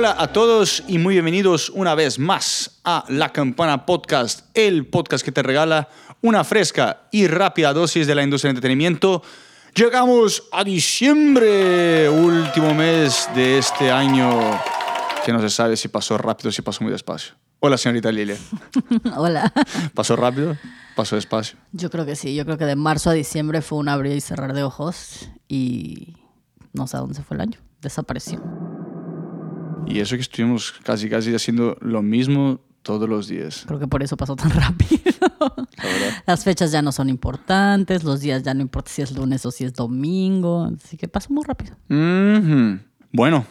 Hola a todos y muy bienvenidos una vez más a La Campana Podcast, el podcast que te regala una fresca y rápida dosis de la industria del entretenimiento. Llegamos a diciembre, último mes de este año, que no se sabe si pasó rápido o si pasó muy despacio. Hola, señorita Lilia. Hola. ¿Pasó rápido? ¿Pasó despacio? Yo creo que sí, yo creo que de marzo a diciembre fue un abrir y cerrar de ojos y no sé a dónde se fue el año, desapareció. Y eso que estuvimos casi, casi haciendo lo mismo todos los días. Creo que por eso pasó tan rápido. La. Las fechas ya no son importantes, los días ya no importa si es lunes o si es domingo, así que pasó muy rápido. Ujú. Bueno,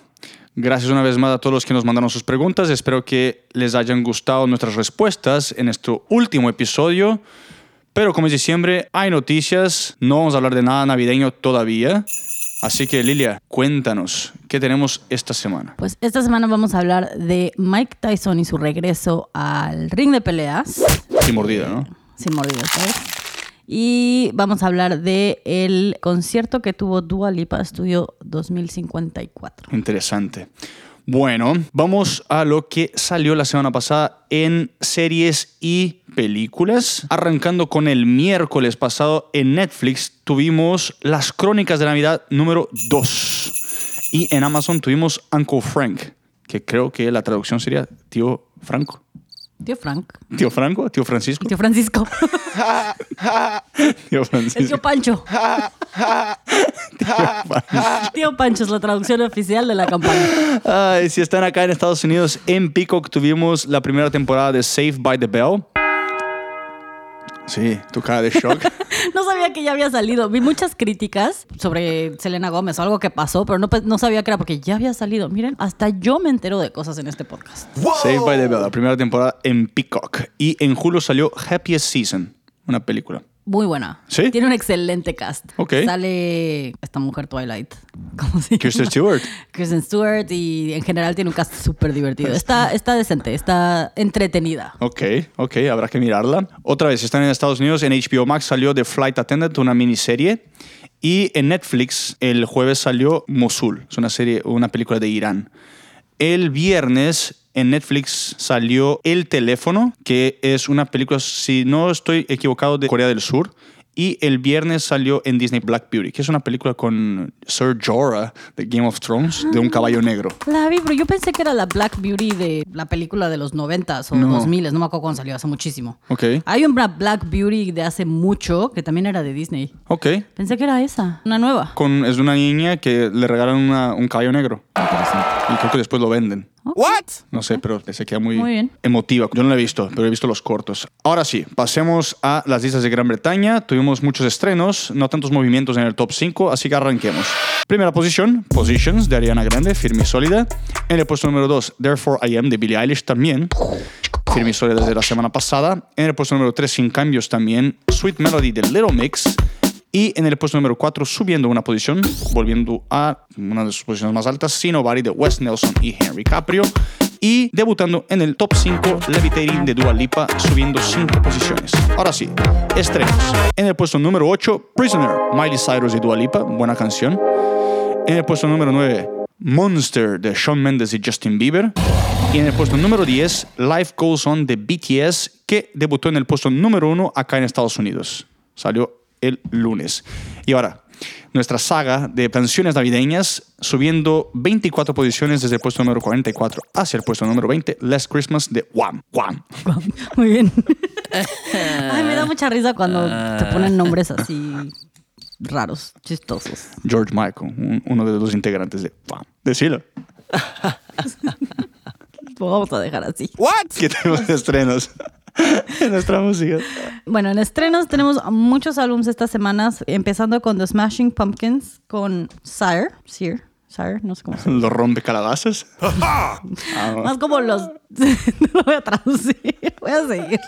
gracias una vez más a todos los que nos mandaron sus preguntas. Espero que les hayan gustado nuestras respuestas en este último episodio. Pero como es diciembre, hay noticias. No vamos a hablar de nada navideño todavía. Así que Lilia, cuéntanos, ¿qué tenemos esta semana? Pues esta semana vamos a hablar de Mike Tyson y su regreso al ring de peleas. Sin mordida, ¿no? sin mordidas, ¿sabes? Y vamos a hablar de el concierto que tuvo Dua Lipa Studio 2054. Interesante. Bueno, vamos a lo que salió la semana pasada en series y películas. Arrancando con el miércoles pasado en Netflix tuvimos Las Crónicas de Navidad número 2. Y en Amazon tuvimos Uncle Frank, que creo que la traducción sería Tío Franco. Tío Frank. ¿Tío Franco? ¿Tío Francisco? Tío Francisco. Tío El Francisco. tío Pancho. Tío Pancho es la traducción oficial de la campaña. Ay, si están acá en Estados Unidos, en Peacock tuvimos la primera temporada de Saved by the Bell. Sí, tu cara de shock. No sabía que ya había salido. Vi muchas críticas sobre Selena Gómez o algo que pasó, pero no, pe- no sabía que era porque ya había salido. Miren, hasta yo me entero de cosas en este podcast. Saved by the Bell, la primera temporada en Peacock. Y en julio salió Happiest Season, una película. Muy buena. ¿Sí? Tiene un excelente cast. Ok. Sale esta mujer Twilight. ¿Cómo se llama? Kristen Stewart. Kristen Stewart y en general tiene un cast súper divertido. Está, está decente, está entretenida. Ok, ok, habrá que mirarla. Otra vez, están en Estados Unidos, en HBO Max salió The Flight Attendant, una miniserie. Y en Netflix, el jueves salió Mosul, es una serie, una película de Irán. El viernes en Netflix salió El teléfono, que es una película, si no estoy equivocado, de Corea del Sur. Y el viernes salió en Disney Black Beauty, que es una película con Sir Jorah de Game of Thrones, de un caballo negro. La vi, pero yo pensé que era la Black Beauty de la película de los 90s o No. 2000s. No me acuerdo cuándo salió, hace muchísimo. Ok, Hay una Black Beauty de hace mucho que también era de Disney. ok. Pensé que era esa, una nueva. Con, es de una niña que le regalan una- un caballo negro. Interesante. Y creo que después lo venden. What? No sé, pero se queda muy, Muy bien. emotiva. Yo no la he visto, pero he visto los cortos. Ahora sí, pasemos a las listas de Gran Bretaña. Tuvimos muchos estrenos, no tantos movimientos en el top 5, así que arranquemos. Primera posición, Positions de Ariana Grande, firme y sólida. En el puesto número 2, Therefore I Am de Billie Eilish también. Firme y sólida desde la semana pasada. En el puesto número 3, sin cambios también, Sweet Melody de Little Mix. Y en el puesto número 4, subiendo una posición, volviendo a una de sus posiciones más altas, See Nobody de Wes Nelson y Henry Caprio. Y debutando en el top 5, Levitating de Dua Lipa, subiendo 5 posiciones. Ahora sí, estrenos. En el puesto número 8, Prisoner, Miley Cyrus y Dua Lipa, buena canción. En el puesto número 9, Monster de Shawn Mendes y Justin Bieber. Y en el puesto número 10, Life Goes On de BTS, que debutó en el puesto número 1 acá en Estados Unidos. Salió el lunes. Y ahora, nuestra saga de canciones navideñas, subiendo 24 posiciones desde el puesto número 44 hacia el puesto número 20, Last Christmas de Wham! Wham! Muy bien. Ay, me da mucha risa cuando te ponen nombres así raros, chistosos. George Michael, un- uno de los integrantes de Wham! Decilo. Lo vamos a dejar así. What? Que tenemos estrenos en nuestra música. Bueno, en estrenos tenemos muchos álbumes estas semanas, empezando con The Smashing Pumpkins, con Sire, Sire, Sire, no sé cómo se llama. Los rompecalabazas. Más como los... no lo voy a traducir, voy a seguir.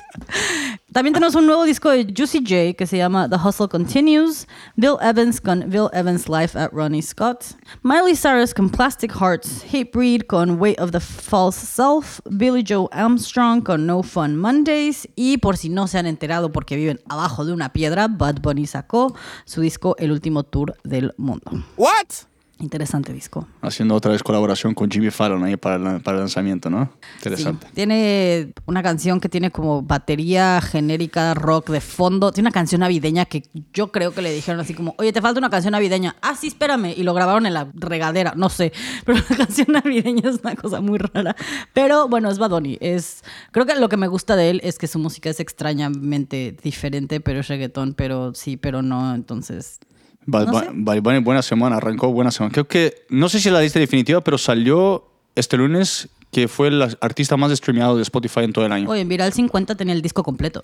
También tenemos un nuevo disco de Juicy J que se llama The Hustle Continues, Bill Evans con Bill Evans Life at Ronnie Scott, Miley Cyrus con Plastic Hearts, Hatebreed con Weight of the False Self, Billy Joe Armstrong con No Fun Mondays y por si no se han enterado porque viven abajo de una piedra, Bad Bunny sacó su disco El Último Tour del Mundo. What? Interesante disco. Haciendo otra vez colaboración con Jimmy Fallon ahí para el, para el lanzamiento, ¿no? Interesante. Sí. Tiene una canción que tiene como batería genérica rock de fondo. Tiene una canción navideña que yo creo que le dijeron así como, oye, te falta una canción navideña. Ah, sí, espérame. Y lo grabaron en la regadera, no sé. Pero la canción navideña es una cosa muy rara. Pero bueno, es Bad Bunny. Es, creo que lo que me gusta de él es que su música es extrañamente diferente, pero es reggaetón, pero sí, pero no. Entonces, Bad No sé. Bad Bunny, buena semana, arrancó buena semana. Creo que, no sé si es la lista definitiva, pero salió este lunes que fue el artista más streameado de Spotify en todo el año. oye, en Viral 50 tenía el disco completo.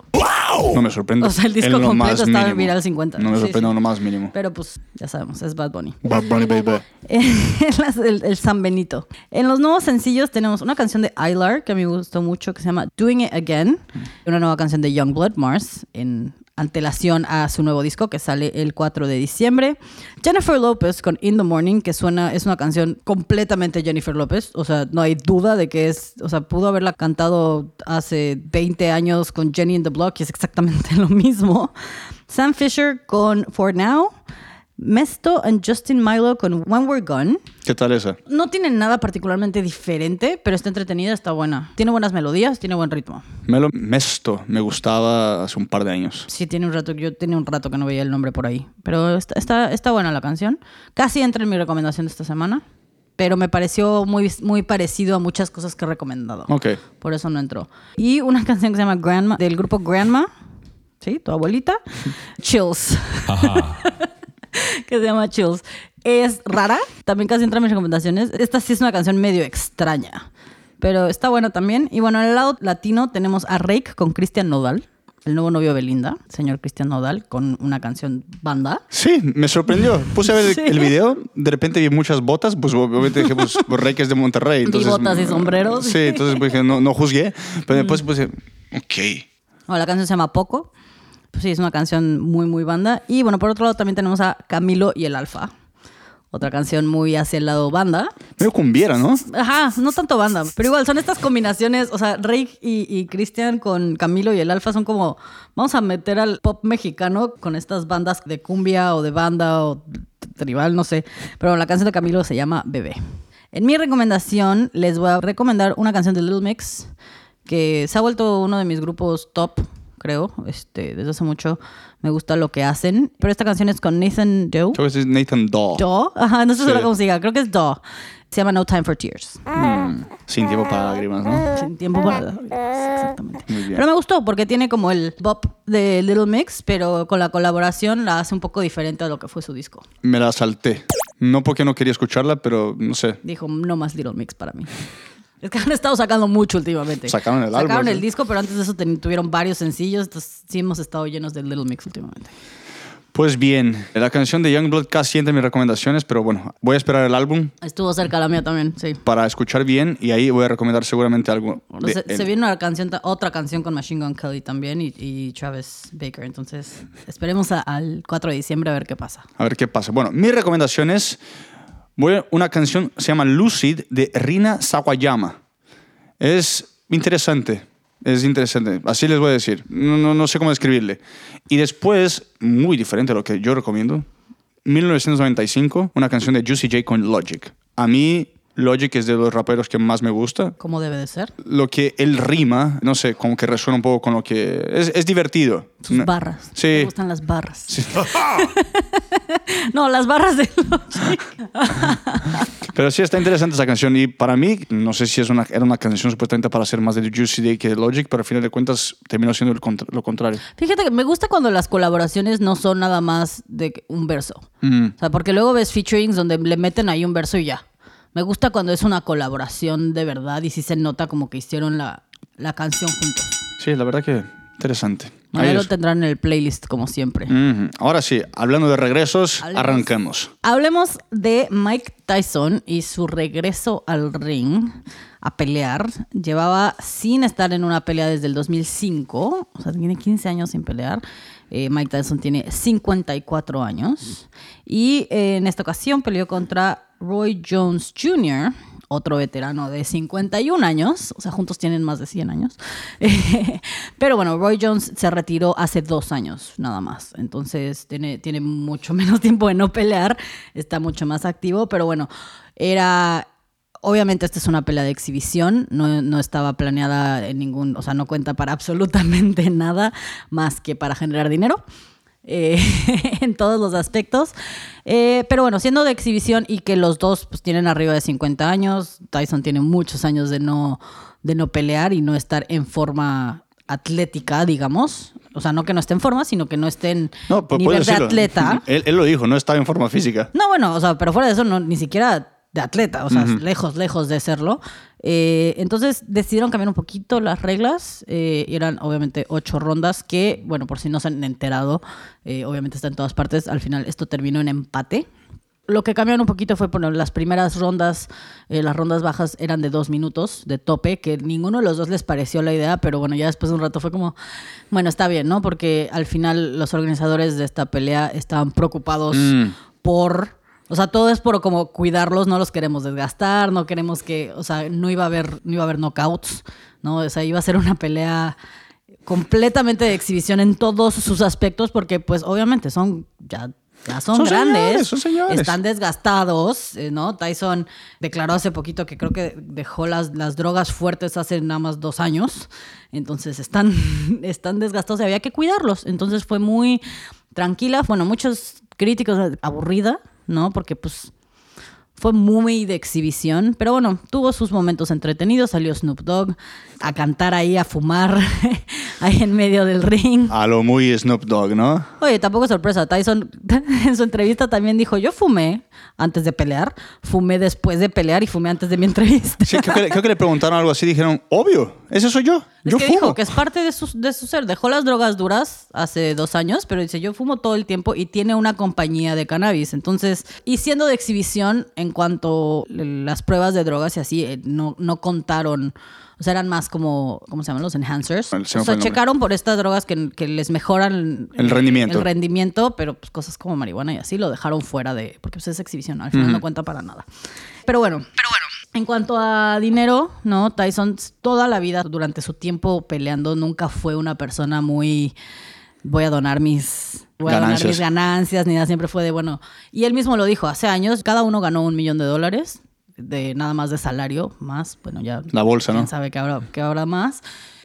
No me sorprende. O sea, el disco en completo más estaba en mínimo. Viral 50. No me Sí, sorprende sí. en lo más mínimo. Pero pues, ya sabemos, es Bad Bunny. Bad Bunny, baby. El, el San Benito. En los nuevos sencillos tenemos una canción de Ilar que a mí me gustó mucho que se llama Doing It Again. Una nueva canción de Youngblood Mars en antelación a su nuevo disco que sale el 4 de diciembre. Jennifer Lopez con In the Morning que suena es una canción completamente Jennifer Lopez, o sea, no hay duda de que es, o sea, pudo haberla cantado hace 20 años con Jenny in the Block y es exactamente lo mismo. Sam Fisher con For Now. Mesto and Justin Milo con When We're Gone. ¿Qué tal esa? No tiene nada particularmente diferente, pero está entretenida, está buena. Tiene buenas melodías, tiene buen ritmo. Melo Mesto me gustaba hace un par de años. Sí, tiene un rato, yo tenía un rato que no veía el nombre por ahí. Pero está, está, está buena la canción. Casi entra en mi recomendación de esta semana. Pero me pareció muy, muy parecido a muchas cosas que he recomendado. Ok. Por eso no entró. Y una canción que se llama Grandma, del grupo Grandma. ¿Sí? Tu abuelita. Chills. Que se llama Chills. Es rara. También casi entra en mis recomendaciones. Esta sí es una canción medio extraña. Pero está buena también. Y bueno, en el lado latino tenemos a Rake con Cristian Nodal. El nuevo novio de Belinda, señor Cristian Nodal, con una canción banda. Sí, me sorprendió. Puse a ver el- Sí. el video, de repente vi muchas botas, pues obviamente dije, pues Rey que es de Monterrey. Vi Entonces, botas y sombreros. Sí, entonces pues, dije, no, no juzgué, pero después puse, ok. La canción se llama Poco. Pues sí, es una canción muy, muy banda. Y bueno, por otro lado también tenemos a Camilo y el Alfa. Otra canción muy hacia el lado banda. Medio cumbiera, ¿no? Ajá, no tanto banda. Pero igual son estas combinaciones. O sea, Rey y, y Cristian con Camilo y el Alfa son como. Vamos a meter al pop mexicano con estas bandas de cumbia o de banda o tribal, no sé. Pero la canción de Camilo se llama Bebé. En mi recomendación, les voy a recomendar una canción de Little Mix que se ha vuelto uno de mis grupos top, creo. Este, desde hace mucho me gusta lo que hacen. Pero esta canción es con Nathan Doe. Creo que es Nathan Daw. Daw. Ajá, no sé Sí. cómo se diga. Creo que es Daw. Se llama No Time for Tears. Sin tiempo para lágrimas, ¿no? Sin tiempo para... Exactamente. Muy bien. Pero me gustó porque tiene como el bop de Little Mix, pero con la colaboración la hace un poco diferente a lo que fue su disco. Me la salté. No porque no quería escucharla, pero no sé. Dijo, no más Little Mix para mí. Es que han estado sacando mucho últimamente. Sacaron el álbum, Sacaron el disco, pero antes de eso tuvieron varios sencillos. Entonces sí hemos estado llenos de Little Mix últimamente. Pues bien, la canción de Youngblood casi entra en mis recomendaciones, pero bueno, voy a esperar el álbum Estuvo cerca la mía también, sí. para escuchar bien y ahí voy a recomendar seguramente algo de se, se viene una canción, otra canción con Machine Gun Kelly también y, y Travis Baker. Entonces, esperemos a- al 4 de diciembre a ver qué pasa. A ver qué pasa. Bueno, mi recomendación es voy a una canción se llama Lucid de Rina Sawayama. Es interesante. Es interesante. Así les voy a decir. No, no, sé cómo describirle. Y después, muy diferente a lo que yo recomiendo, 1995, una canción de Juicy J con Logic. A mí, Logic es de los raperos que más me gusta. ¿Cómo debe de ser? Lo que él rima, no sé, como que resuena un poco con lo que... Es, es divertido. Sus barras. Sí. Me gustan las barras. no, las barras de Logic. Pero sí está interesante esa canción y para mí, no sé si es una, era una canción supuestamente para ser más de Juicy Day que de Logic, pero al final de cuentas terminó siendo el contra- lo contrario. Fíjate que me gusta cuando las colaboraciones no son nada más de un verso. Mm. O sea, porque luego ves featurings donde le meten ahí un verso y ya. Me gusta cuando es una colaboración de verdad y sí se nota como que hicieron la, la canción juntos. Sí, la verdad que interesante. Bueno, lo tendrán en el playlist como siempre. Ahora sí, hablando de regresos, Hablemos. arranquemos. Hablemos de Mike Tyson y su regreso al ring a pelear. Llevaba sin estar en una pelea desde el 2005, o sea, tiene 15 años sin pelear. Eh, Mike Tyson tiene 54 años y eh, en esta ocasión peleó contra Roy Jones Jr., otro veterano de 51 años, o sea, juntos tienen más de 100 años. Pero bueno, Roy Jones se retiró hace dos años, nada más. Entonces tiene, tiene mucho menos tiempo de no pelear, está mucho más activo, pero bueno, era... Obviamente esta es una pelea de exhibición, no, no estaba planeada en ningún, o sea, no cuenta para absolutamente nada más que para generar dinero. Eh, en todos los aspectos. Eh, pero bueno, siendo de exhibición y que los dos pues, tienen arriba de 50 años, Tyson tiene muchos años de no, de no pelear y no estar en forma atlética, digamos. O sea, no que no esté en forma, sino que no esté en No, pues nivel de atleta. Él, él lo dijo, no estaba en forma física. No, bueno, o sea, pero fuera de eso, no, ni siquiera de atleta, o sea, lejos, lejos de serlo. Eh, entonces decidieron cambiar un poquito las reglas. eh, eran obviamente ocho rondas que, bueno, por si no se han enterado, eh, obviamente está en todas partes. Al final esto terminó en empate. Lo que cambiaron un poquito fue, bueno, las primeras rondas, las rondas bajas eran de dos minutos de tope, que ninguno de los dos les pareció la idea, pero bueno, ya después de un rato fue como, bueno, está bien, ¿no? Porque al final los organizadores de esta pelea estaban preocupados Mm. por, o sea, todo es por como cuidarlos, no los queremos desgastar, no queremos que, o sea, no iba a haber, no iba a haber knockouts, ¿no? O sea, iba a ser una pelea completamente de exhibición en todos sus aspectos, porque pues obviamente son ya. Ya son, Son grandes, señores, son señores. están desgastados, eh, ¿no? Tyson declaró hace poquito que creo que dejó las, las drogas fuertes hace nada más dos años, entonces están, están desgastados y había que cuidarlos. Entonces fue muy tranquila, bueno, muchos críticos aburrida, ¿no? Porque pues fue muy de exhibición, pero bueno, tuvo sus momentos entretenidos, salió Snoop Dogg a cantar ahí, a fumar, ahí en medio del ring. A lo muy Snoop Dogg, ¿no? Oye, tampoco es sorpresa. Tyson en su entrevista también dijo, yo fumé antes de pelear, fumé después de pelear y fumé antes de mi entrevista. Sí, creo que, le- creo que le preguntaron algo así. Dijeron, obvio, ese soy yo. Es Yo que fumo. dijo que es parte de su, de su ser. Dejó las drogas duras hace dos años, pero dice, yo fumo todo el tiempo y tiene una compañía de cannabis. Entonces, y siendo de exhibición, en cuanto las pruebas de drogas y así, eh, no, no contaron... O sea, eran más como, ¿cómo se llaman? Los enhancers. O sea, checaron por estas drogas que, que les mejoran El rendimiento. El rendimiento, pero pues cosas como marihuana y así lo dejaron fuera de... Porque pues es exhibición, al final no cuenta para nada. Pero bueno. Pero bueno. En cuanto a dinero, ¿no? Tyson toda la vida, durante su tiempo peleando, nunca fue una persona muy... Voy a donar mis... Voy a Ganancias. mis ganancias, ni nada, siempre fue de, bueno... Y él mismo lo dijo, hace años, cada uno ganó un millón de dólares, de nada más de salario, más, bueno, ya... La bolsa, ¿no? quién sabe qué habrá, qué habrá más.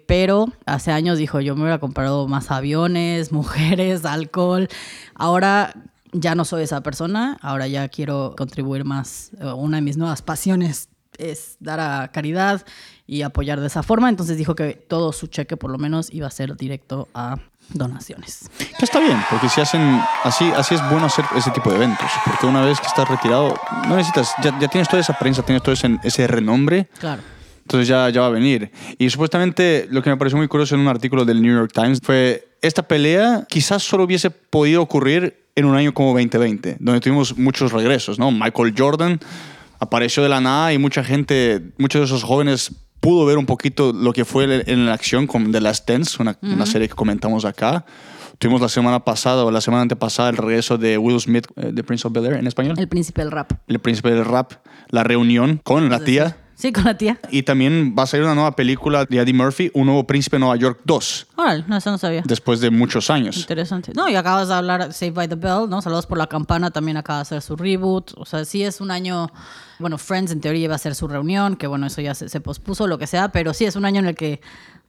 Pero hace años dijo, yo me hubiera comprado más aviones, mujeres, alcohol. Ahora ya no soy esa persona, ahora ya quiero contribuir más. Eh, Una de mis nuevas pasiones es dar a caridad y apoyar de esa forma. Entonces dijo que todo su cheque por lo menos iba a ser directo a donaciones. Que está bien, porque si hacen así, así es bueno hacer ese tipo de eventos. Porque una vez que estás retirado, no necesitas, ya, ya tienes toda esa prensa, tienes todo ese, ese renombre. Claro. Entonces ya, ya va a venir. Y supuestamente lo que me pareció muy curioso en un artículo del New York Times fue esta pelea quizás solo hubiese podido ocurrir en un año como 2020, donde tuvimos muchos regresos, ¿no? Michael Jordan apareció de la nada y mucha gente, muchos de esos jóvenes pudo ver un poquito lo que fue en- la acción con The Last Dance, una, una serie que comentamos acá. Tuvimos la semana pasada o la semana antepasada el regreso de Will Smith, eh, de Prince of Bel-Air en español, El príncipe del rap. el príncipe del rap, la reunión con la tía. Sí, con la tía. Y también va a salir una nueva película de Eddie Murphy, Un nuevo príncipe de Nueva York 2, Órale, no, eso no sabía. después de muchos años. Interesante. No, y acabas de hablar Save by the Bell, ¿no? Saludos por la campana, también acaba de hacer su reboot. O sea, sí es un año. Bueno, Friends en teoría iba a hacer su reunión, que bueno, eso ya se, se pospuso, lo que sea, pero sí es un año en el que,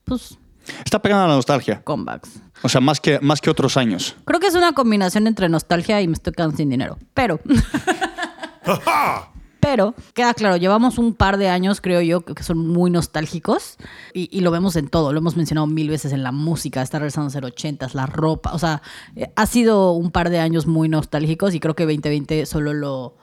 pues, Está pegada a la nostalgia. comebacks. O sea, más que, más que otros años. Creo que es una combinación entre nostalgia y me estoy quedando sin dinero. Pero. Pero, queda claro, llevamos un par de años, creo yo, que son muy nostálgicos y, y lo vemos en todo. Lo hemos mencionado mil veces en la música, está regresando a ser ochentas, la ropa. O sea, eh, ha sido un par de años muy nostálgicos y creo que 2020 solo lo,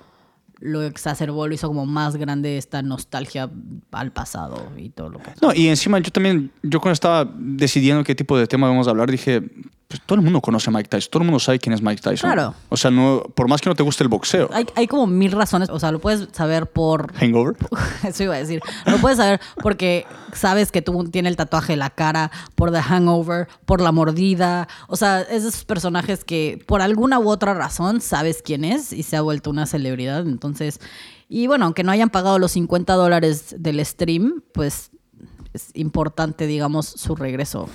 lo exacerbó, lo hizo como más grande esta nostalgia al pasado y todo lo que. No, y encima yo también, yo cuando estaba decidiendo qué tipo de tema vamos a hablar, dije, pues todo el mundo conoce a Mike Tyson, todo el mundo sabe quién es Mike Tyson. Claro. O sea, no, por más que no te guste el boxeo. Hay, hay como mil razones, o sea, lo puedes saber por Hangover. Eso iba a decir. Lo puedes saber porque sabes que tú tiene el tatuaje en la cara, por The Hangover, por la mordida. O sea, es de esos personajes que por alguna u otra razón sabes quién es y se ha vuelto una celebridad. Entonces, Y bueno, aunque no hayan pagado los 50 dólares del stream, pues es importante, digamos, su regreso.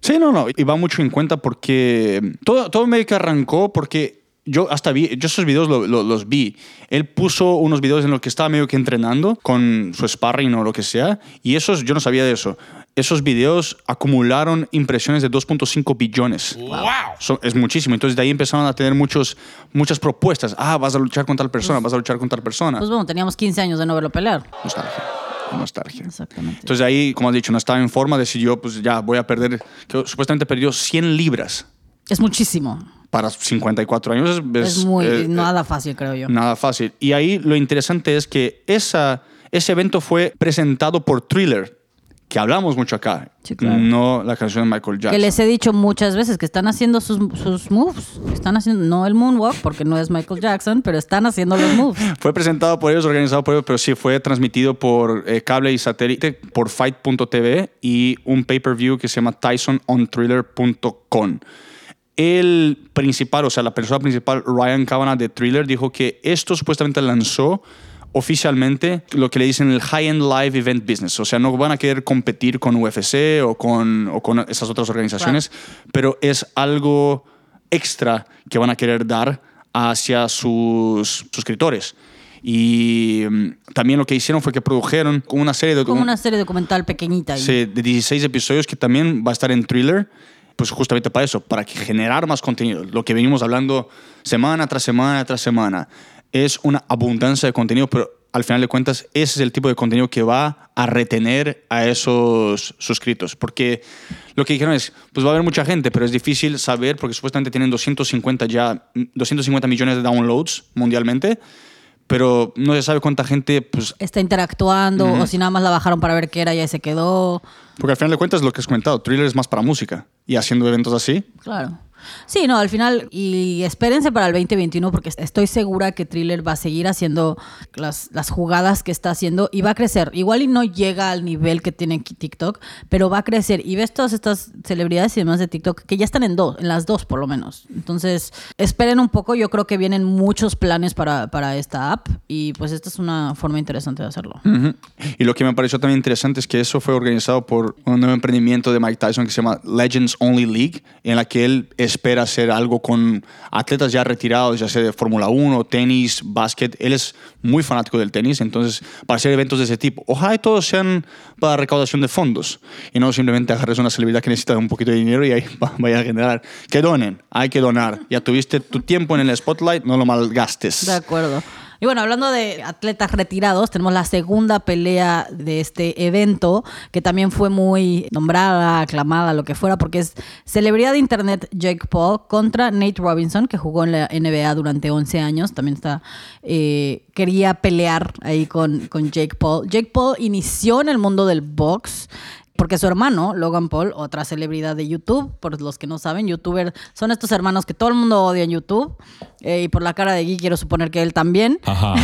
Sí, no, no, y va mucho en cuenta porque todo, todo medio que arrancó porque yo hasta vi, yo esos videos lo- lo- los vi. Él puso unos videos en los que estaba medio que entrenando con su sparring o lo que sea, y esos, yo no sabía de eso. Esos videos acumularon impresiones de 2.5 billones. ¡Wow! So- es muchísimo. Entonces de ahí empezaron a tener muchos, muchas propuestas. Ah, vas a luchar con tal persona, vas a luchar con tal persona. Pues bueno, teníamos 15 años de no verlo pelear. Nostalgia. Nostalgia. Exactamente. Entonces ahí, como has dicho, no estaba en forma, decidió, pues ya voy a perder, que supuestamente perdió 100 libras es muchísimo. para 54 años. Es, Es, muy eh, nada fácil, creo yo. nada fácil. Y ahí lo interesante es que esa, ese evento fue presentado por Thriller, que hablamos mucho acá, Sí, claro. no la canción de Michael Jackson. Que les he dicho muchas veces que están haciendo sus, sus moves. Están haciendo, no el moonwalk, porque no es Michael Jackson, pero están haciendo los moves. Fue presentado por ellos, organizado por ellos, pero sí fue transmitido por eh, cable y satélite por Fight.tv y un pay-per-view que se llama TysonOnThriller.com. El principal, o sea, la persona principal, Ryan Kavanagh de Thriller, dijo que esto supuestamente lanzó oficialmente lo que le dicen el high-end live event business. O sea, no van a querer competir con UFC o con, o con esas otras organizaciones, pero es algo extra que van a querer dar hacia sus suscriptores. Y mm, también lo que hicieron fue que produjeron una serie de Como una serie documental pequeñita. ahí. Sí, de 16 episodios que también va a estar en Thriller, pues justamente para eso, para generar más contenido. Lo que venimos hablando semana tras semana tras semana es una abundancia de contenido, pero al final de cuentas ese es el tipo de contenido que va a retener a esos suscritos. Porque lo que dijeron es, pues va a haber mucha gente, pero es difícil saber porque supuestamente tienen 250 ya, 250 millones de downloads mundialmente, pero no se sabe cuánta gente pues, Está interactuando, o si nada más la bajaron para ver qué era y ahí se quedó. Porque al final de cuentas, lo que has comentado, Thriller es más para música. Y haciendo eventos así, Claro. Sí, no, al final, y espérense para el 2021 porque estoy segura que Thriller va a seguir haciendo las, las jugadas que está haciendo y va a crecer. Igual y no llega al nivel que tiene TikTok, pero va a crecer. Y ves todas estas celebridades y demás de TikTok que ya están en dos, en las dos por lo menos. Entonces, esperen un poco, yo creo que vienen muchos planes para, para esta app y pues esta es una forma interesante de hacerlo. Y lo que me pareció también interesante es que eso fue organizado por un nuevo emprendimiento de Mike Tyson que se llama Legends Only League, en la que él espera hacer algo con atletas ya retirados, ya sea de Fórmula 1, tenis, básquet. Él es muy fanático del tenis, entonces para hacer eventos de ese tipo, ojalá y todos sean para recaudación de fondos y no simplemente agarres una celebridad que necesita un poquito de dinero y ahí va- vaya a generar. Que donen, hay que donar. Ya tuviste tu tiempo en el spotlight, no lo malgastes. De acuerdo. Y bueno, hablando de atletas retirados, tenemos la segunda pelea de este evento, que también fue muy nombrada, aclamada, lo que fuera, porque es celebridad de internet Jake Paul contra Nate Robinson, que jugó en la NBA durante 11 años. También está, eh, quería pelear ahí con, con Jake Paul. Jake Paul inició en el mundo del box. Porque su hermano, Logan Paul, otra celebridad de YouTube, por los que no saben, youtuber, son estos hermanos que todo el mundo odia en YouTube. eh, y por la cara de Guy quiero suponer que él también. Ajá.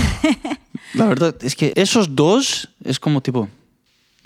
La verdad es que esos dos es como tipo.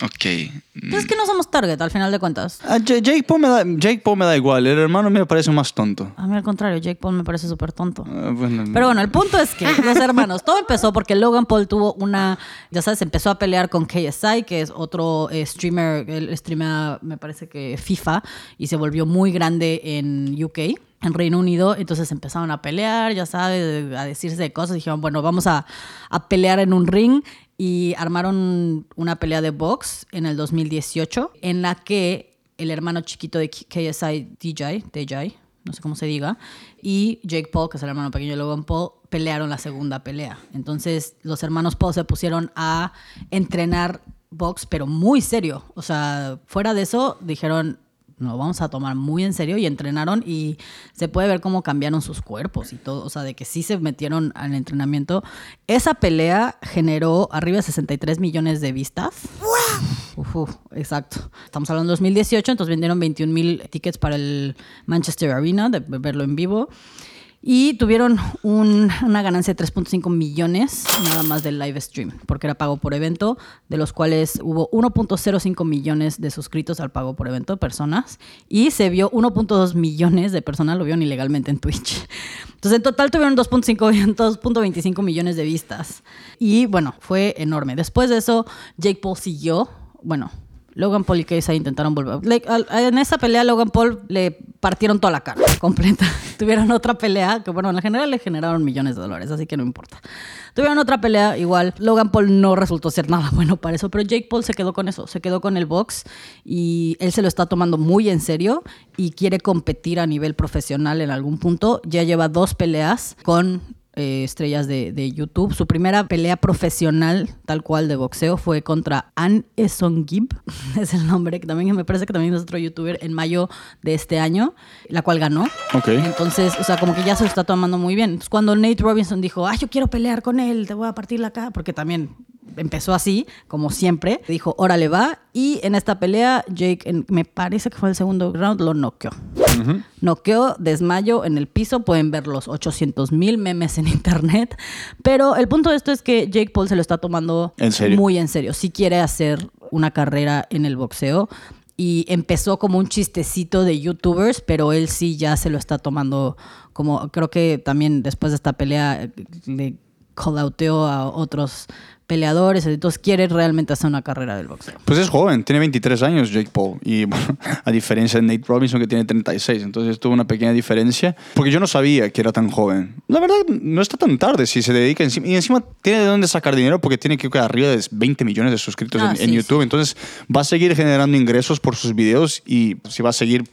Ok. Entonces es que no somos target, al final de cuentas. Ah, J- Jake, Paul me da, Jake Paul me da igual. El hermano me parece más tonto. A mí al contrario, Jake Paul me parece súper tonto. Ah, bueno, Pero bueno, el punto es que los hermanos, todo empezó porque Logan Paul tuvo una, ya sabes, empezó a pelear con KSI, que es otro eh, streamer, él streamea, me parece que FIFA, y se volvió muy grande en UK, en Reino Unido. Entonces empezaron a pelear, ya sabes, a decirse de cosas. Dijeron, bueno, vamos a, a pelear en un ring. Y armaron una pelea de box en el 2018, en la que el hermano chiquito de KSI, DJ, DJ, no sé cómo se diga, y Jake Paul, que es el hermano pequeño de Logan Paul, pelearon la segunda pelea. Entonces los hermanos Paul se pusieron a entrenar box, pero muy serio. O sea, fuera de eso, dijeron, no, vamos a tomar muy en serio y entrenaron y se puede ver cómo cambiaron sus cuerpos y todo, o sea, de que sí se metieron al entrenamiento. Esa pelea generó arriba de 63 millones de vistas. Uf, uf, exacto. Estamos hablando de 2018, entonces vendieron 21 mil tickets para el Manchester Arena, de verlo en vivo. Y tuvieron un- una ganancia de 3.5 millones nada más del live stream, porque era pago por evento, de los cuales hubo 1.05 millones de suscritos al pago por evento, personas, y se vio 1.2 millones de personas lo vieron ilegalmente en Twitch. Entonces, en total tuvieron 2.5 2.25 millones de vistas. Y bueno, fue enorme. Después de eso, Jake Paul siguió, bueno, Logan Paul y Casey intentaron volver. En esa pelea, Logan Paul le partieron toda la cara completa. Tuvieron otra pelea, que bueno, en general le generaron millones de dólares, así que no importa. Tuvieron otra pelea, igual. Logan Paul no resultó ser nada bueno para eso, pero Jake Paul se quedó con eso, se quedó con el box y él se lo está tomando muy en serio y quiere competir a nivel profesional en algún punto. Ya lleva dos peleas con eh, estrellas de, de YouTube. Su primera pelea profesional, tal cual de boxeo, fue contra Ann Esongib, es el nombre, que también me parece que también es otro youtuber, en mayo de este año, la cual ganó. Entonces, o sea, como que ya se lo está tomando muy bien. Entonces, cuando Nate Robinson dijo, ah, yo quiero pelear con él, te voy a partir la cara, porque también empezó así, como siempre, dijo, órale va, y en esta pelea, Jake, en- me parece que fue el segundo round, lo noqueó. Noqueó, desmayo en el piso, pueden ver los 800 mil memes en internet, pero el punto de esto es que Jake Paul se lo está tomando ¿En serio? muy en serio. Si quiere hacer una carrera en el boxeo y empezó como un chistecito de youtubers, pero él sí ya se lo está tomando como, creo que también después de esta pelea eh, le call outeó a otros peleadores, entonces quiere realmente hacer una carrera del boxeo. Pues es joven, tiene 23 años Jake Paul. Y bueno, a diferencia de Nate Robinson que tiene 36. Entonces tuvo una pequeña diferencia. Porque yo no sabía que era tan joven. La verdad, no está tan tarde si se dedica encima. Y encima tiene de dónde sacar dinero porque tiene que arriba de 20 millones de suscriptores Ah, en, en sí, YouTube. Entonces va a seguir generando ingresos por sus videos. Y si va a seguir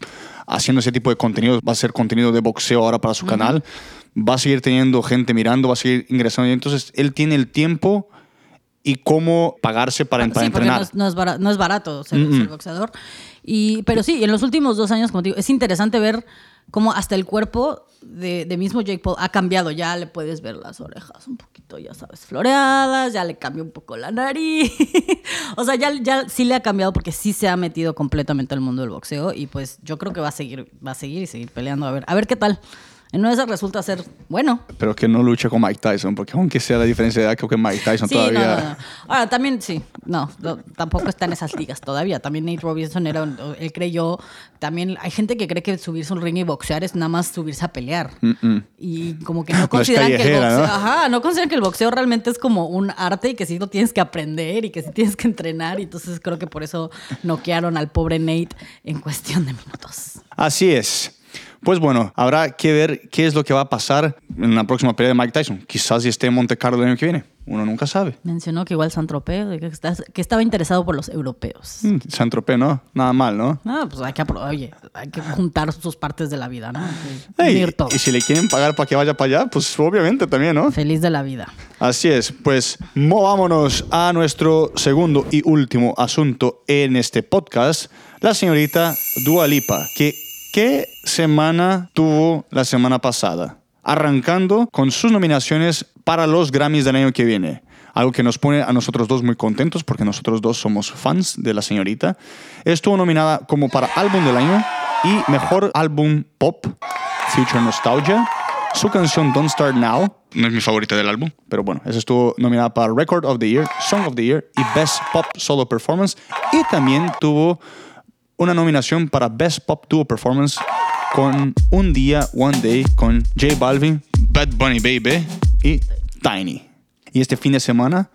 haciendo ese tipo de contenido, va a ser contenido de boxeo ahora para su canal. Va a seguir teniendo gente mirando, va a seguir ingresando. Y entonces él tiene el tiempo y cómo pagarse para, para sí, entrenar. no es, no es bara- no es barato ser, ser boxeador. Y, pero sí, en los últimos dos años, como te digo, es interesante ver cómo hasta el cuerpo de, de mismo Jake Paul ha cambiado. Ya le puedes ver las orejas un poquito, ya sabes, floreadas, ya le cambió un poco la nariz. o sea, ya, ya sí le ha cambiado porque sí se ha metido completamente al mundo del boxeo. Y pues yo creo que va a seguir, va a seguir y seguir peleando. A ver, a ver qué tal. En una de esas resulta ser bueno. pero que no luche con Mike Tyson, porque aunque sea la diferencia de edad, creo que Mike Tyson Sí, todavía... no, no. Ahora, también, sí, no, no, tampoco está en esas ligas todavía. También Nate Robinson era, un- él creyó, también hay gente que cree que subirse a un ring y boxear es nada más subirse a pelear. Y como que no consideran que el boxeo, ¿no? ajá, no consideran que el boxeo realmente es como un arte y que sí lo tienes que aprender y que sí tienes que entrenar. Y entonces creo que por eso noquearon al pobre Nate en cuestión de minutos. Así es. Pues bueno, habrá que ver qué es lo que va a pasar en la próxima pelea de Mike Tyson. Quizás si esté en Monte Carlo el año que viene. Uno nunca sabe. Mencionó que igual San Tropez, que, está- que estaba interesado por los europeos. Mm, San Tropez, ¿no? Nada mal, ¿no? No, pues hay que, oye, hay que juntar sus partes de la vida, ¿no? Ey, Unir todo. y si le quieren pagar para que vaya para allá, pues obviamente también, ¿no? Feliz de la vida. Así es, pues movámonos a nuestro segundo y último asunto en este podcast, la señorita Dua Lipa, que qué semana tuvo la semana pasada, arrancando con sus nominaciones para los Grammys del año que viene. Algo que nos pone a nosotros dos muy contentos porque nosotros dos somos fans de la señorita. Estuvo nominada como para álbum del año y mejor álbum pop, Future Nostalgia. Su canción Don't Start Now no es mi favorita del álbum, pero bueno, esa estuvo nominada para Record of the Year, Song of the Year y Best Pop Solo Performance. Y también tuvo una nominación para Best Pop Duo Performance con Un Día, One Day, con J Balvin, Bad Bunny Baby y Tiny. Y este fin de semana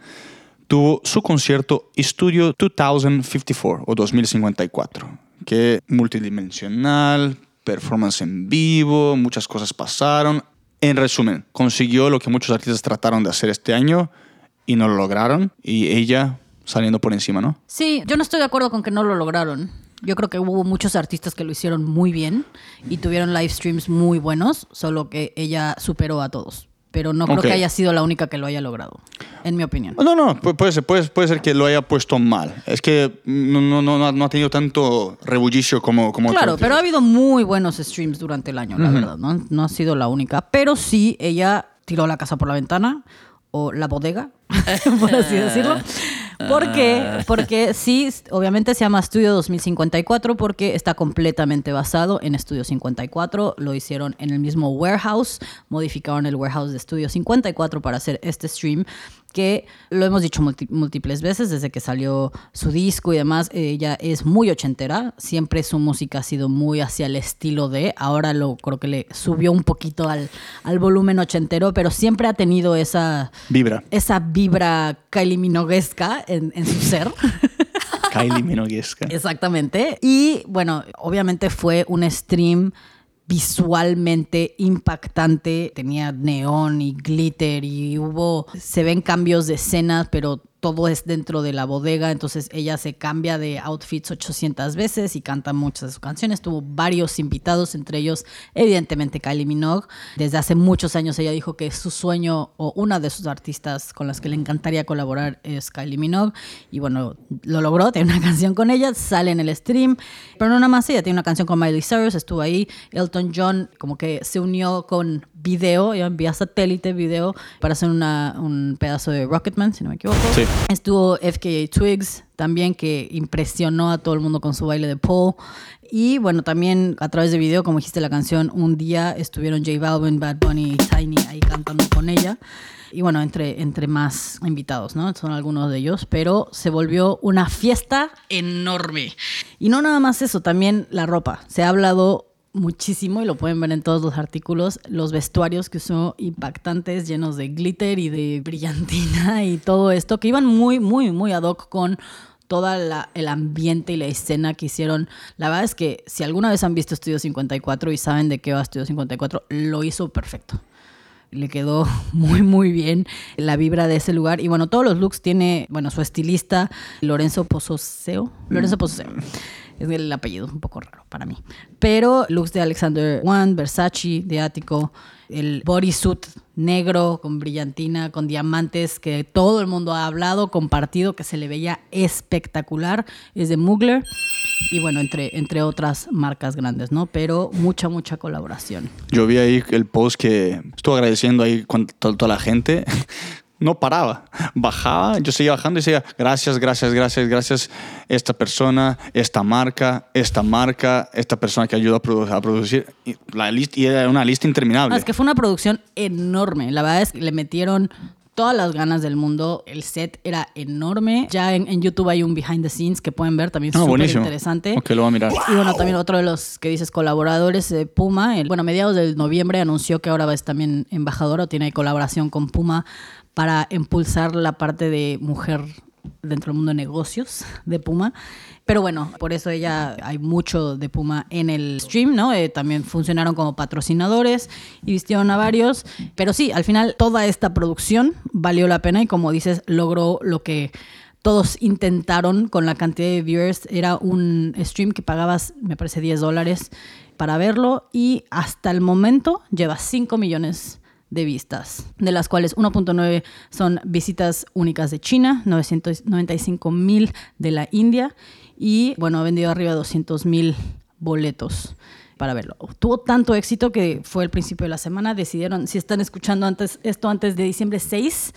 tuvo su concierto Studio 2054 o 2054, que multidimensional, performance en vivo, muchas cosas pasaron. En resumen, consiguió lo que muchos artistas trataron de hacer este año y no lo lograron y ella saliendo por encima, ¿no? Sí, yo no estoy de acuerdo con que no lo lograron. Yo creo que hubo muchos artistas que lo hicieron muy bien y tuvieron live streams muy buenos, solo que ella superó a todos. Pero no creo Ok. que haya sido la única que lo haya logrado, en mi opinión. No, no, pu- puede ser, puede, puede ser que lo haya puesto mal. Es que no, no, no, no ha tenido tanto rebullicio como, como Claro, pero ha habido muy buenos streams durante el año, la verdad. ¿no? no ha sido la única. Pero sí, ella tiró la casa por la ventana, o la bodega, por así decirlo. ¿Por qué? Porque sí, obviamente se llama Studio 2054 porque está completamente basado en Studio 54. Lo hicieron en el mismo warehouse, modificaron el warehouse de Studio 54 para hacer este stream que lo hemos dicho múltiples veces desde que salió su disco y demás, ella es muy ochentera, siempre su música ha sido muy hacia el estilo de, ahora lo creo que le subió un poquito al, al volumen ochentero, pero siempre ha tenido esa vibra, esa vibra Kylie Minoguesca en, en su ser. Kylie Minoguesca. Exactamente. Y bueno, obviamente fue un stream visualmente impactante, tenía neón y glitter y hubo, se ven cambios de escenas, pero todo es dentro de la bodega, entonces ella se cambia de outfits 800 veces y canta muchas de sus canciones. Tuvo varios invitados, entre ellos evidentemente Kylie Minogue. Desde hace muchos años ella dijo que su sueño o una de sus artistas con las que le encantaría colaborar es Kylie Minogue y bueno, lo logró, tiene una canción con ella, sale en el stream, pero no nada más ella, tiene una canción con Miley Cyrus, estuvo ahí, Elton John como que se unió con video, yo envía satélite video para hacer una, un pedazo de Rocketman, si no me equivoco. Estuvo FKA Twigs también, que impresionó a todo el mundo con su baile de pole. Y bueno, también a través de video, como dijiste la canción, un día estuvieron J Balvin, Bad Bunny y Tiny ahí cantando con ella. Y bueno, entre, entre más invitados, ¿no? Son algunos de ellos, pero se volvió una fiesta enorme. Y no nada más eso, también la ropa. Se ha hablado muchísimo y lo pueden ver en todos los artículos, los vestuarios que usó impactantes, llenos de glitter y de brillantina y todo esto, que iban muy, muy, muy ad hoc con todo el ambiente y la escena que hicieron. La verdad es que si alguna vez han visto Estudio 54 y saben de qué va Estudio 54, lo hizo perfecto. Le quedó muy, muy bien la vibra de ese lugar. Y bueno, todos los looks tiene, bueno, su estilista, Lorenzo Pozoseo. Lorenzo Pozoseo es el apellido un poco raro para mí. Pero looks de Alexander One, Versace, de Ático, el bodysuit negro con brillantina, con diamantes, que todo el mundo ha hablado, compartido, que se le veía espectacular, es de Mugler. Y bueno, entre, entre otras marcas grandes, ¿no? Pero mucha, mucha colaboración. Yo vi ahí el post que estuvo agradeciendo ahí con toda la gente no paraba. Bajaba, yo seguía bajando y decía, gracias, gracias, gracias, gracias, esta persona, esta marca, esta marca, esta persona que ayudó a, producir. Y, la lista, y era una lista interminable. es que fue una producción enorme. La verdad es que le metieron todas las ganas del mundo. El set era enorme. Ya en, YouTube hay un behind the scenes que pueden ver también. Ah, súper interesante. Ok, lo voy a mirar. Y bueno, también otro de los que dices colaboradores de Puma. bueno, a mediados de noviembre anunció que ahora ser también embajador o tiene colaboración con Puma para impulsar la parte de mujer dentro del mundo de negocios de Puma. Pero bueno, por eso ella hay mucho de Puma en el stream, ¿no? Eh, también funcionaron como patrocinadores y vistieron a varios. Pero sí, al final toda esta producción valió la pena y como dices, logró lo que todos intentaron con la cantidad de viewers. Era un stream que pagabas, me parece, 10 dólares para verlo y hasta el momento lleva 5 millones de vistas, de las cuales 1.9 son visitas únicas de China, 995 mil de la India y bueno, ha vendido arriba de 200 mil boletos para verlo. Tuvo tanto éxito que fue el principio de la semana, decidieron, si están escuchando antes, esto antes de diciembre 6,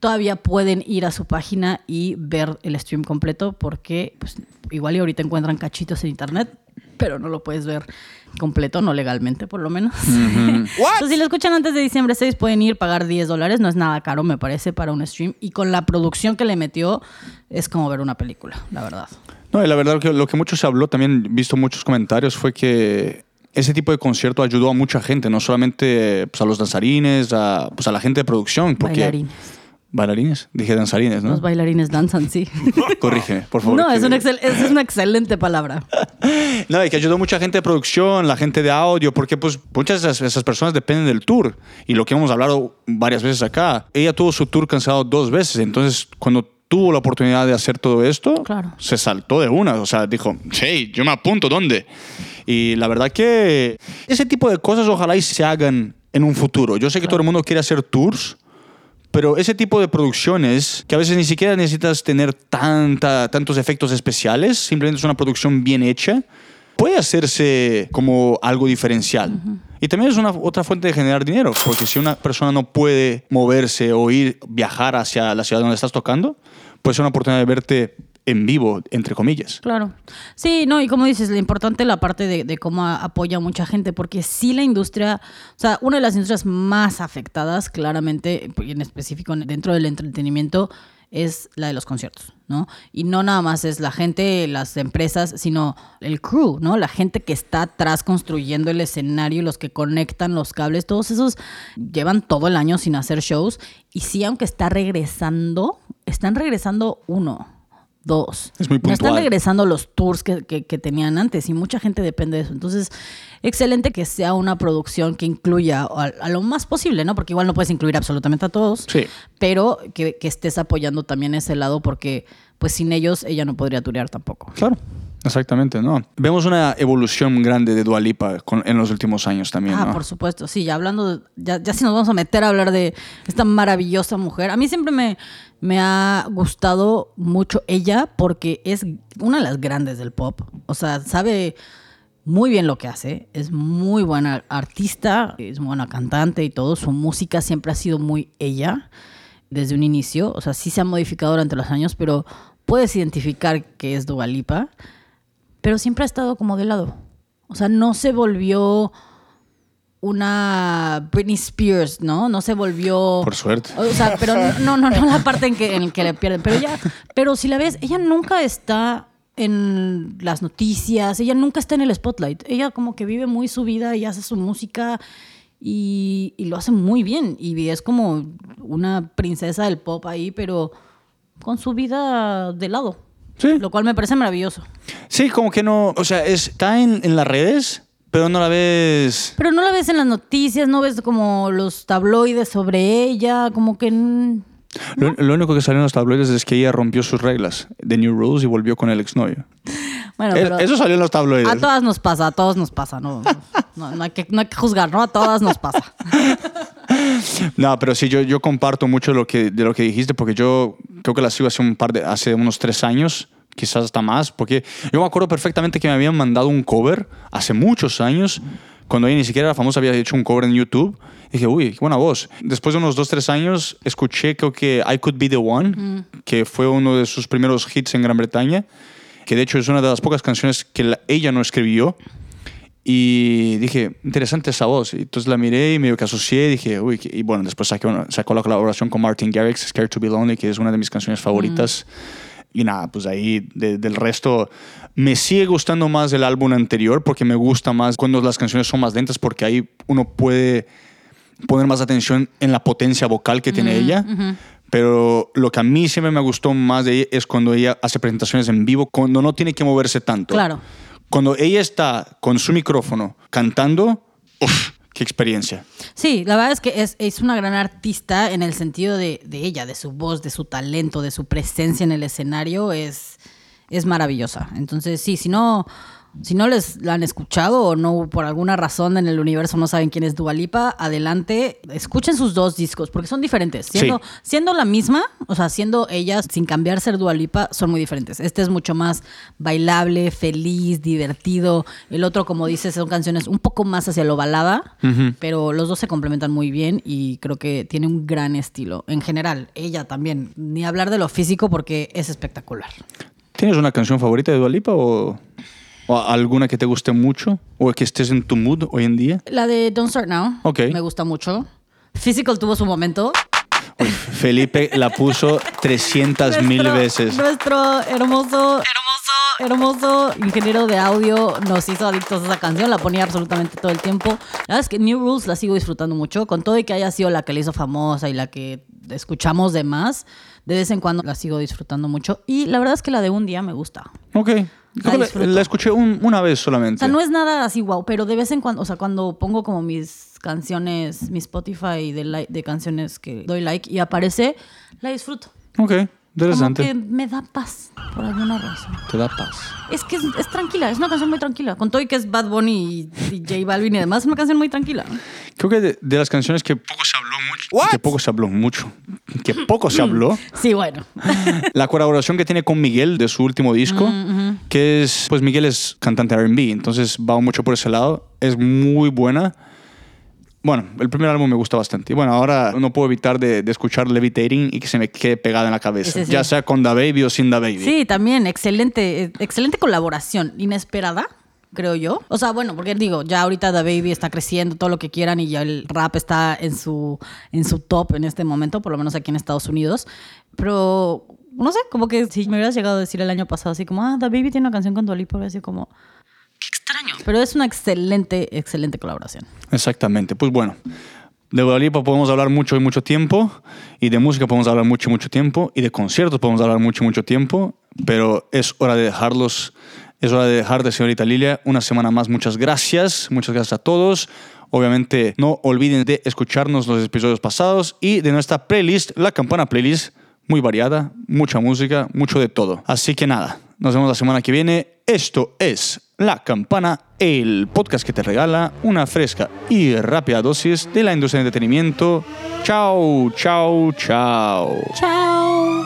todavía pueden ir a su página y ver el stream completo porque pues, igual y ahorita encuentran cachitos en internet, pero no lo puedes ver completo, no legalmente por lo menos. Entonces, si lo escuchan antes de diciembre 6, pueden ir pagar 10 dólares, no es nada caro, me parece, para un stream. Y con la producción que le metió, es como ver una película, la verdad. No, y la verdad que lo que mucho se habló, también visto muchos comentarios, fue que ese tipo de concierto ayudó a mucha gente, no solamente pues, a los danzarines, a, pues, a la gente de producción. Porque, Bailarines Bailarines, dije danzarines, ¿no? Los bailarines danzan, sí. Corrígeme, por favor. No, es, es una excelente palabra. no, y que ayudó mucha gente de producción, la gente de audio, porque pues muchas de esas, personas dependen del tour. Y lo que hemos hablado varias veces acá, ella tuvo su tour cancelado dos veces, entonces cuando tuvo la oportunidad de hacer todo esto, se saltó de una, o sea, dijo, hey, yo me apunto, ¿dónde? Y la verdad que ese tipo de cosas ojalá y se hagan en un futuro. Yo sé que todo el mundo quiere hacer tours, pero ese tipo de producciones, que a veces ni siquiera necesitas tener tanta, tantos efectos especiales, simplemente es una producción bien hecha, puede hacerse como algo diferencial. Y también es una otra fuente de generar dinero, porque si una persona no puede moverse o ir, viajar hacia la ciudad donde estás tocando, puede ser una oportunidad de verte en vivo, entre comillas. Claro. Sí, no, y como dices, lo importante la parte de, de cómo apoya a mucha gente, porque sí la industria, o sea, una de las industrias más afectadas, claramente, y en específico dentro del entretenimiento, es la de los conciertos, ¿no? Y no nada más es la gente, las empresas, sino el crew, ¿no? La gente que está atrás construyendo el escenario, los que conectan los cables, todos esos llevan todo el año sin hacer shows. Y sí, aunque está regresando, están regresando uno, dos. Es muy No están puntual. regresando los tours que, que- que tenían antes y mucha gente depende de eso. Entonces, excelente que sea una producción que incluya a, a lo más posible, ¿no? Porque igual no puedes incluir absolutamente a todos, Sí. pero que, que estés apoyando también ese lado porque pues sin ellos ella no podría turear tampoco. Claro. Exactamente, ¿no? Vemos una evolución grande de Dua Lipa con- en los últimos años también, Ah, ¿no? por supuesto, sí, ya hablando, de- ya, ya si nos vamos a meter a hablar de esta maravillosa mujer, a mí siempre me, me ha gustado mucho ella porque es una de las grandes del pop, o sea, sabe muy bien lo que hace, es muy buena artista, es buena cantante y todo, su música siempre ha sido muy ella desde un inicio, o sea, sí se ha modificado durante los años, pero puedes identificar que es Dua Lipa, pero siempre ha estado como de lado. O sea, no se volvió una Britney Spears, ¿no? No se volvió. Por suerte. O sea, pero no, no, no la parte en que, en que le pierden. Pero ella, pero si la ves, ella nunca está en las noticias, ella nunca está en el spotlight. Ella como que vive muy su vida y hace su música y, y lo hace muy bien. Y es como una princesa del pop ahí, pero con su vida de lado. Sí. Lo cual me parece maravilloso. Sí, como que no, o sea, está en, en las redes, pero no la ves... Pero no la ves en las noticias, no ves como los tabloides sobre ella, como que... mm, Lo, lo único que salió en los tabloides es que ella rompió sus reglas de New Rules y volvió con el exnovio. Bueno, Es- pero eso salió en los tabloides. a todas nos pasa, a todos nos pasa, no, no, no hay que, no hay que juzgar, ¿no? A todas nos pasa. No, pero sí, yo, yo comparto mucho lo que, de lo que dijiste, porque yo creo que la sigo hace un par de, hace unos tres años, quizás hasta más, porque yo me acuerdo perfectamente que me habían mandado un cover hace muchos años, cuando ella ni siquiera era famosa, había hecho un cover en YouTube. Y dije, uy, qué buena voz. Después de unos dos, tres años, escuché creo que I Could Be The One, que fue uno de sus primeros hits en Gran Bretaña, que de hecho es una de las pocas canciones que la- ella no escribió. Y dije, interesante esa voz. Y entonces la miré y medio que asocié dije, uy, y bueno, después saqué una- sacó la colaboración con Martin Garrix, Scared to Be Lonely, que es una de mis canciones favoritas. Y nada, pues ahí de- del resto me sigue gustando más el álbum anterior porque me gusta más cuando las canciones son más lentas porque ahí uno puede poner más atención en la potencia vocal que tiene ella. Pero lo que a mí siempre me gustó más de ella es cuando ella hace presentaciones en vivo, cuando no tiene que moverse tanto. Claro. Cuando ella está con su micrófono cantando, uf, experiencia. Sí, la verdad es que es, es una gran artista en el sentido de, de ella, de su voz, de su talento, de su presencia en el escenario, es, es maravillosa. Entonces, sí, si no, si no les la han escuchado o no por alguna razón en el universo no saben quién es Dua Lipa, adelante, escuchen sus dos discos, porque son diferentes. Siendo, Sí. siendo la misma, o sea, siendo ella sin cambiar ser Dua Lipa, son muy diferentes. Este es mucho más bailable, feliz, divertido. El otro, como dices, son canciones un poco más hacia lo balada, pero los dos se complementan muy bien y creo que tiene un gran estilo. En general, ella también. Ni hablar de lo físico porque es espectacular. ¿Tienes una canción favorita de Dua Lipa o, o alguna que te guste mucho o que estés en tu mood hoy en día? La de Don't Start Now Ok. me gusta mucho. Physical tuvo su momento. Uy, Felipe la puso 300 mil veces. Nuestro hermoso, hermoso, hermoso ingeniero de audio nos hizo adictos a esa canción. La ponía absolutamente todo el tiempo. La verdad es que New Rules la sigo disfrutando mucho. Con todo y que haya sido la que le hizo famosa y la que escuchamos de más, de vez en cuando la sigo disfrutando mucho. Y la verdad es que la de un día me gusta. Ok. Creo que La, escuché un- una vez O solamente. sea, no es nada así wow, pero de vez en cuando, o sea, cuando pongo como mis canciones, mi Spotify de, de canciones que doy like y aparece, la disfruto. Ok, Como interesante. que me da paz por alguna razón. Te da paz. Es que es, es tranquila, es una canción muy tranquila. Con todo y que es Bad Bunny y, y J Balvin y demás, es una canción muy tranquila. Creo que de, de las canciones que poco se habló mucho. Que poco se habló mucho. Que poco se habló. Sí, bueno. la colaboración que tiene con Miguel de su último disco, Mm, que es, pues Miguel es cantante R&B, entonces va mucho por ese lado, es muy buena. Bueno, el primer álbum me gusta bastante. Y bueno, ahora no puedo evitar de, de escuchar Levitating y que se me quede pegada en la cabeza. Ese sí. Ya sea con Da Baby o sin Da Baby. Sí, también, excelente, excelente colaboración, inesperada, creo yo. O sea, bueno, porque digo, ya ahorita The Baby está creciendo, todo lo que quieran, y ya el rap está en su, en su top en este momento, por lo menos aquí en Estados Unidos. Pero, no sé, como que si me hubieras llegado a decir el año pasado, así como, ah, The Baby tiene una canción con hubiera sido como, qué extraño. Pero es una excelente, excelente colaboración. Exactamente. Pues bueno, de Dua Lipa podemos hablar mucho y mucho tiempo, y de música podemos hablar mucho y mucho tiempo, y de conciertos podemos hablar mucho y mucho tiempo, pero es hora de dejarlos, es hora de dejarte, señorita Lilia, una semana más. Muchas gracias, muchas gracias a todos. Obviamente, no olviden de escucharnos los episodios pasados y de nuestra playlist, la campana playlist, muy variada, mucha música, mucho de todo. Así que nada, nos vemos la semana que viene. Esto es La Campana, el podcast que te regala una fresca y rápida dosis de la industria del entretenimiento. Chao, chao, chao. Chao.